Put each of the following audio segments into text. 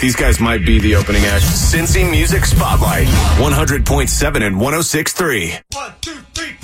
These guys might be the opening act. Cincy Music Spotlight, 100.7 and 106.3. One, two, three,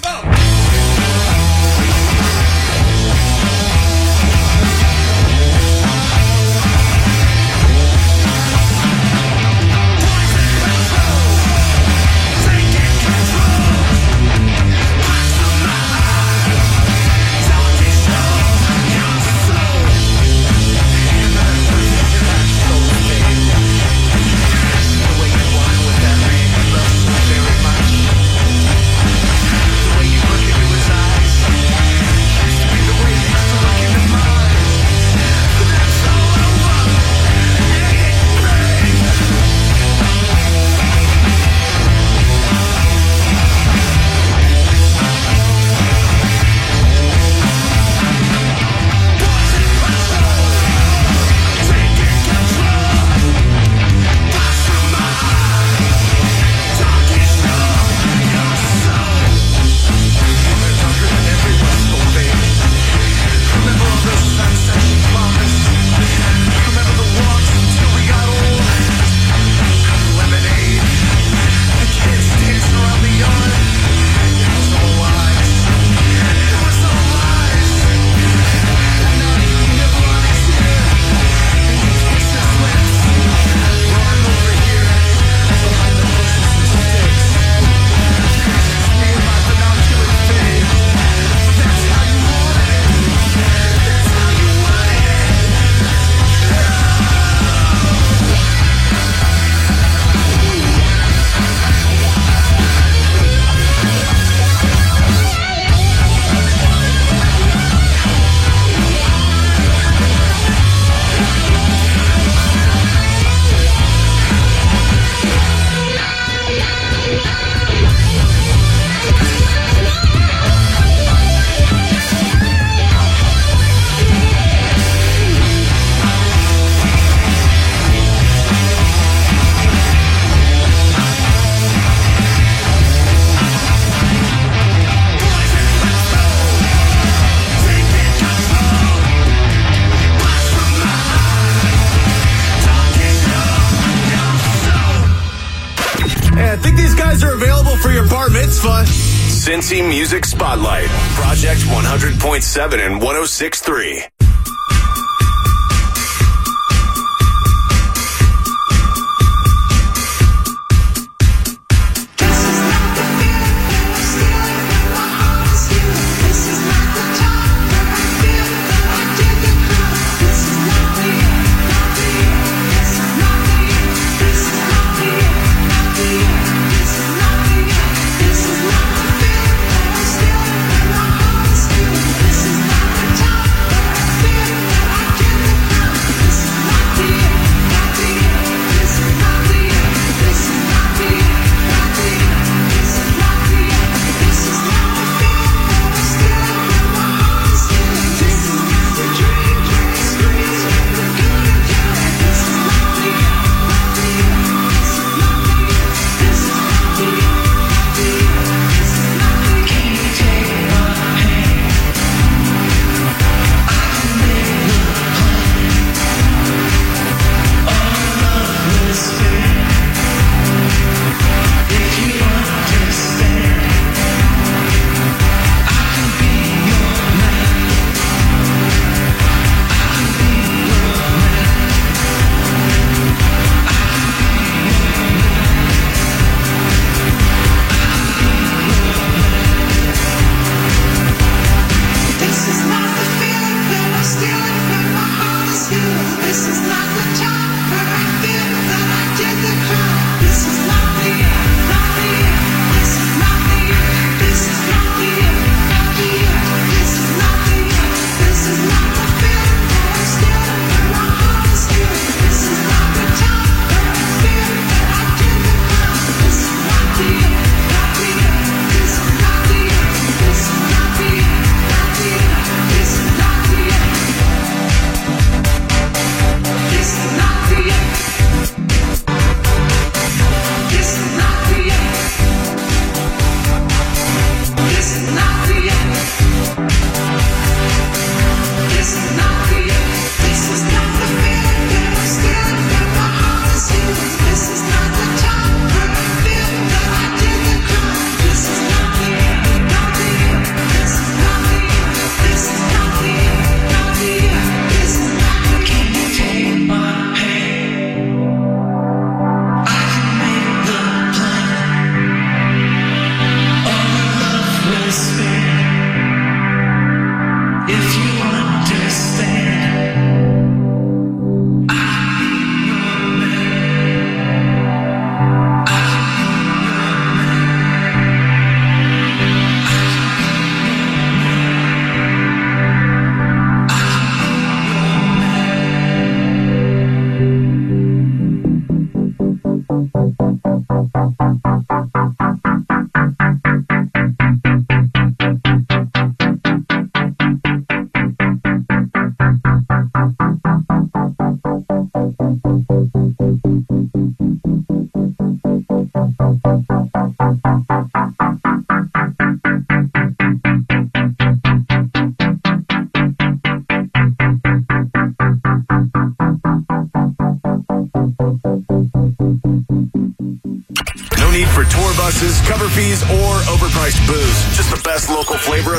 100.7 and 106.3.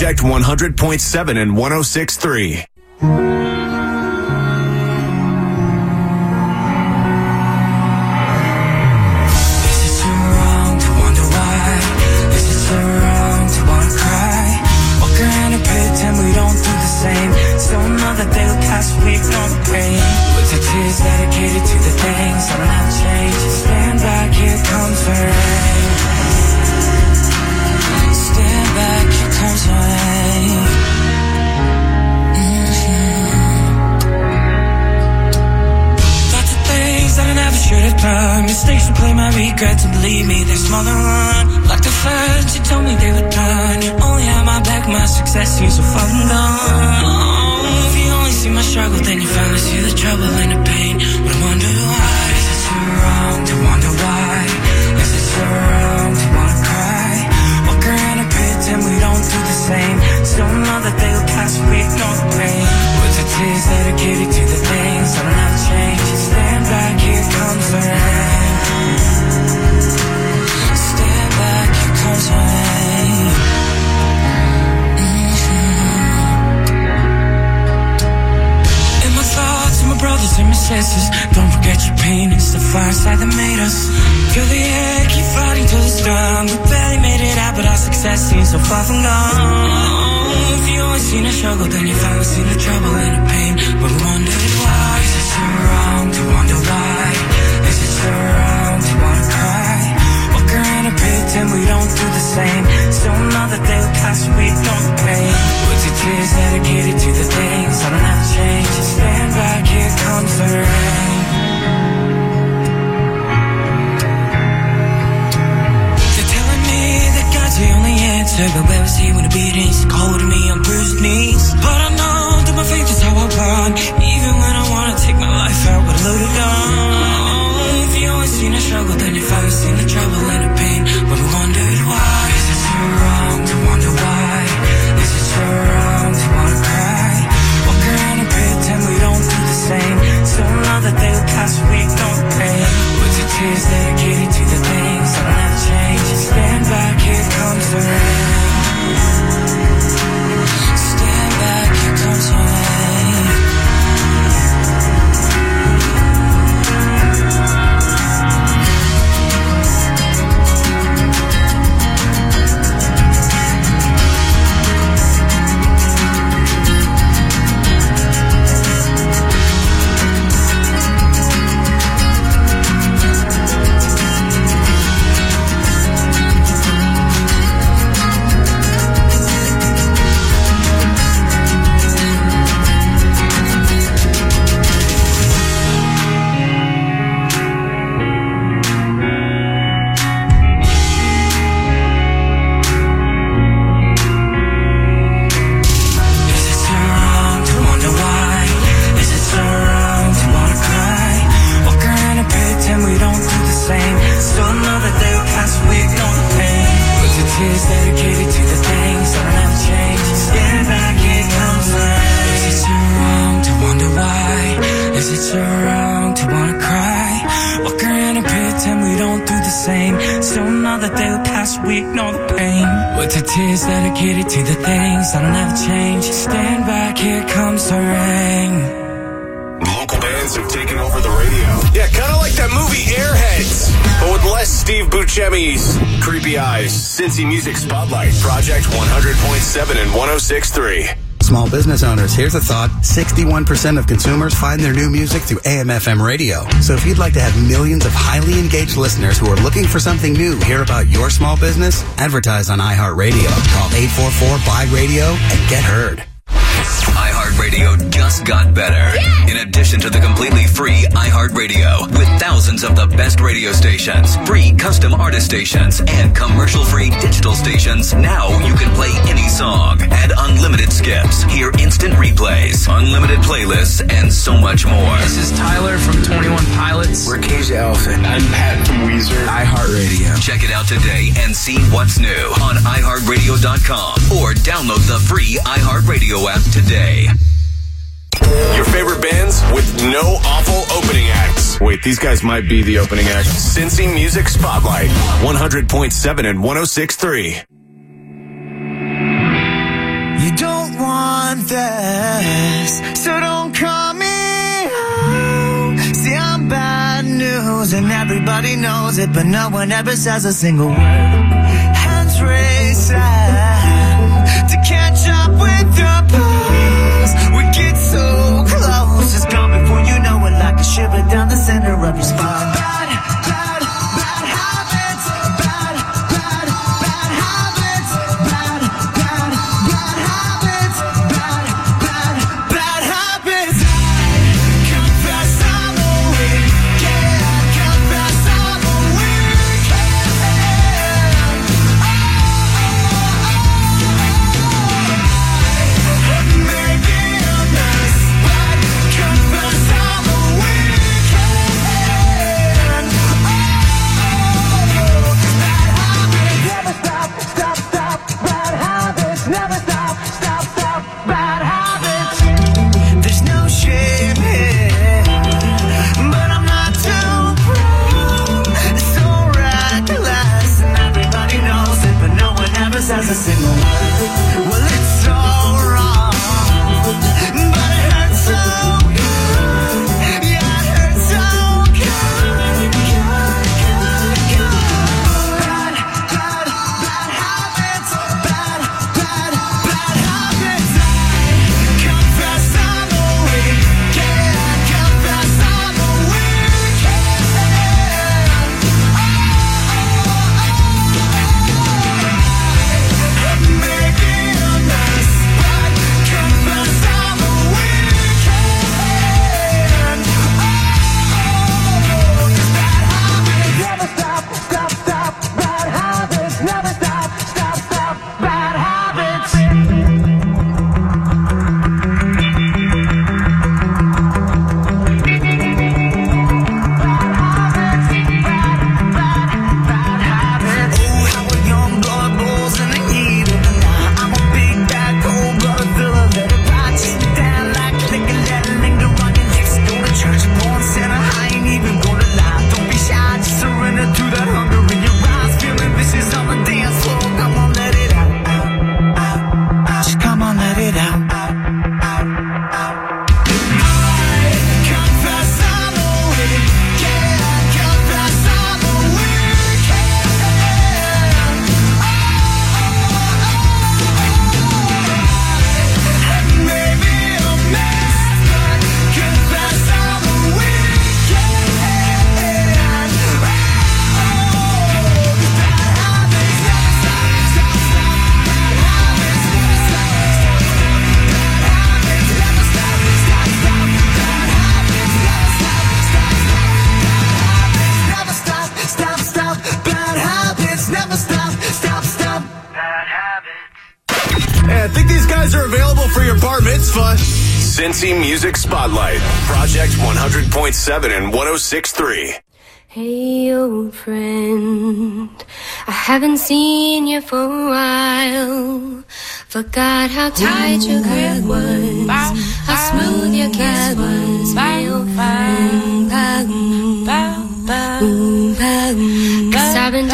Project 100.7 and 106.3. sisters. Don't forget your pain, it's the fire fireside that made us. Feel the air, keep fighting till it's done. We barely made it out, but our success seems so far from gone. If you always seen a struggle, then you finally seen the trouble and the pain. But we wondered why. Is it so wrong to wonder why? Is it so wrong to wanna cry? Walk around and pretend we don't do the same. Still that they will pass, we don't pay. With dedicated to the things I don't have to change. Stand back, here comes the rain. They're telling me that God's the only answer, but where was he when the beatings cold me on bruised knees? But I know that my faith is how I run, even when I wanna take my life out with a loaded gun. If you always seen a struggle, then you finally seen the trouble and the pain. But That will pass, we don't pay. With your tears dedicated to the things that will not change. Stand back, here comes the rain. Stand back, here comes the rain. Your tears dedicated to the things that will never change. Stand back, here comes the rain. Local bands have taken over the radio. Yeah, kind of like that movie Airheads, but with less Steve Buscemi's creepy eyes. Cincy Music Spotlight, Project 100.7 and 106.3. Small business owners, here's a thought. 61% of consumers find their new music through AM/FM radio. So if you'd like to have millions of highly engaged listeners who are looking for something new hear about your small business, advertise on iHeartRadio. Call 844-BUY-RADIO and get heard. iHeartRadio just got better. In addition to the completely free iHeartRadio with thousands of the best radio stations, free custom artist stations, and commercial free digital stations, now you can play any song, add unlimited skips, hear instant replays, unlimited playlists, and so much more. This is Tyler from 21 Pilots. We're Cage Elephant. I'm Pat from Weezer. iHeartRadio. Check it out today and see what's new on iHeartRadio.com or download the free iHeartRadio app today. Your favorite bands with no awful opening acts. Wait, these guys might be the opening act. Cincy Music Spotlight, 100.7 and 106.3. You don't want this, so don't call me out. See, I'm bad news, and everybody knows it, but no one ever says a single word. Hands raised. down the center of your spine. 1063. Hey, old friend, I haven't seen you for a while. Forgot how tight your grip was, how smooth your kiss was. Feel fine. Cause I've been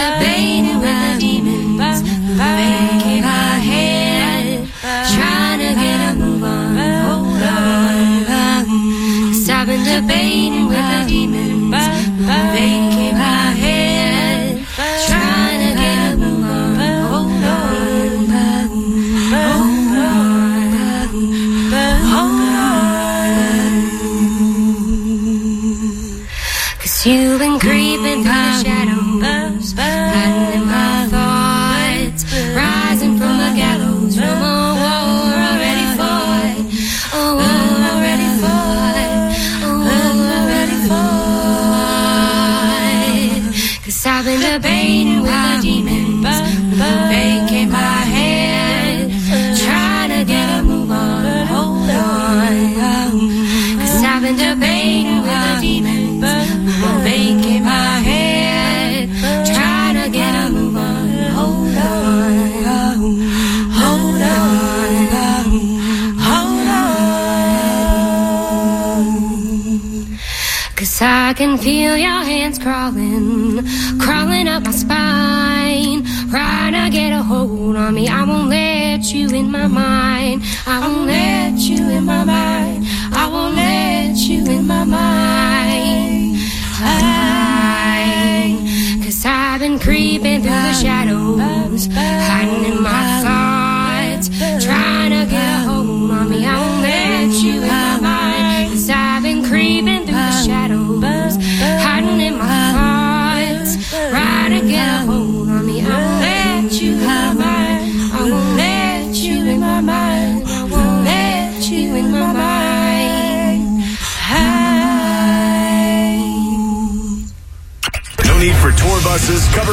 feel your hands crawling, crawling up my spine, trying to get a hold on me. I won't let you in my mind. I won't let you in my mind. I won't let you in my mind. I, cause I've been creeping through the shadows, hiding in my thoughts, trying to get a hold on me. I won't let you in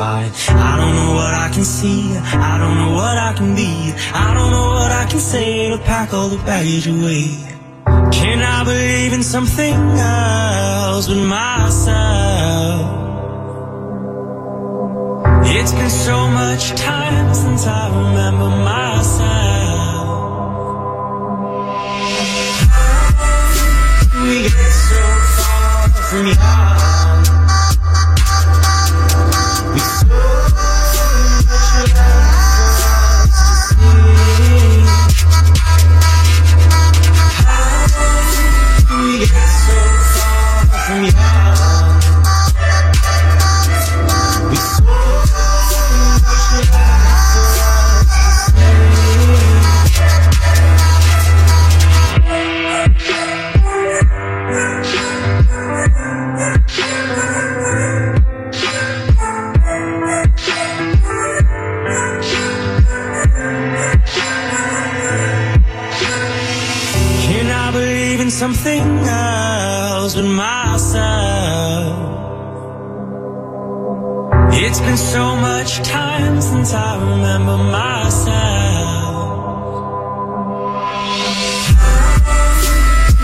fight? I don't know what I can see. I don't know what I can be. I don't know what I can say to pack all the baggage away. Can I believe in something else but myself? It's been so much time since I remember myself. We get so far from y'all. Something else but myself? It's been so much time since I remember myself.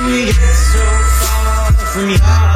We get so far from y'all.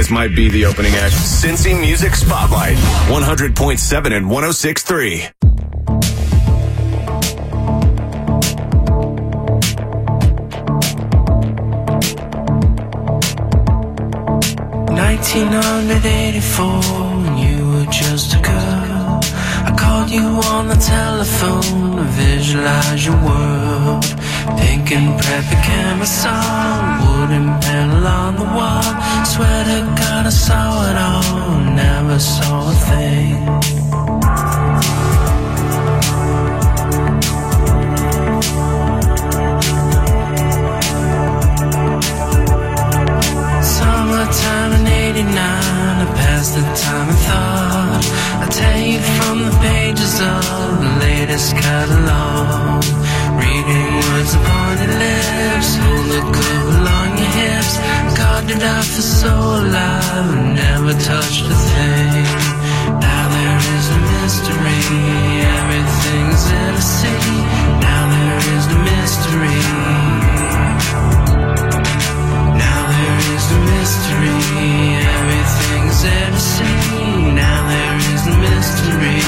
guys might be the opening act. Cincy Music Spotlight, 100.7 and 106.3. Nineteen hundred eighty-four, you were just a girl. I called you on the telephone to visualize your world. Pink and preppy camera song, wooden panel on the wall. Swear to God, I saw it all. Never saw a thing. Summertime in 89, I passed the time and thought. I tell you from the pages of the latest catalog. Reading words upon your lips, hold the glue along your hips. Carved it out for so alive never touched a thing. Now there is a mystery, everything's in a sea. Now there is a mystery. Now there is a mystery, everything's in a sea. Now there is a mystery.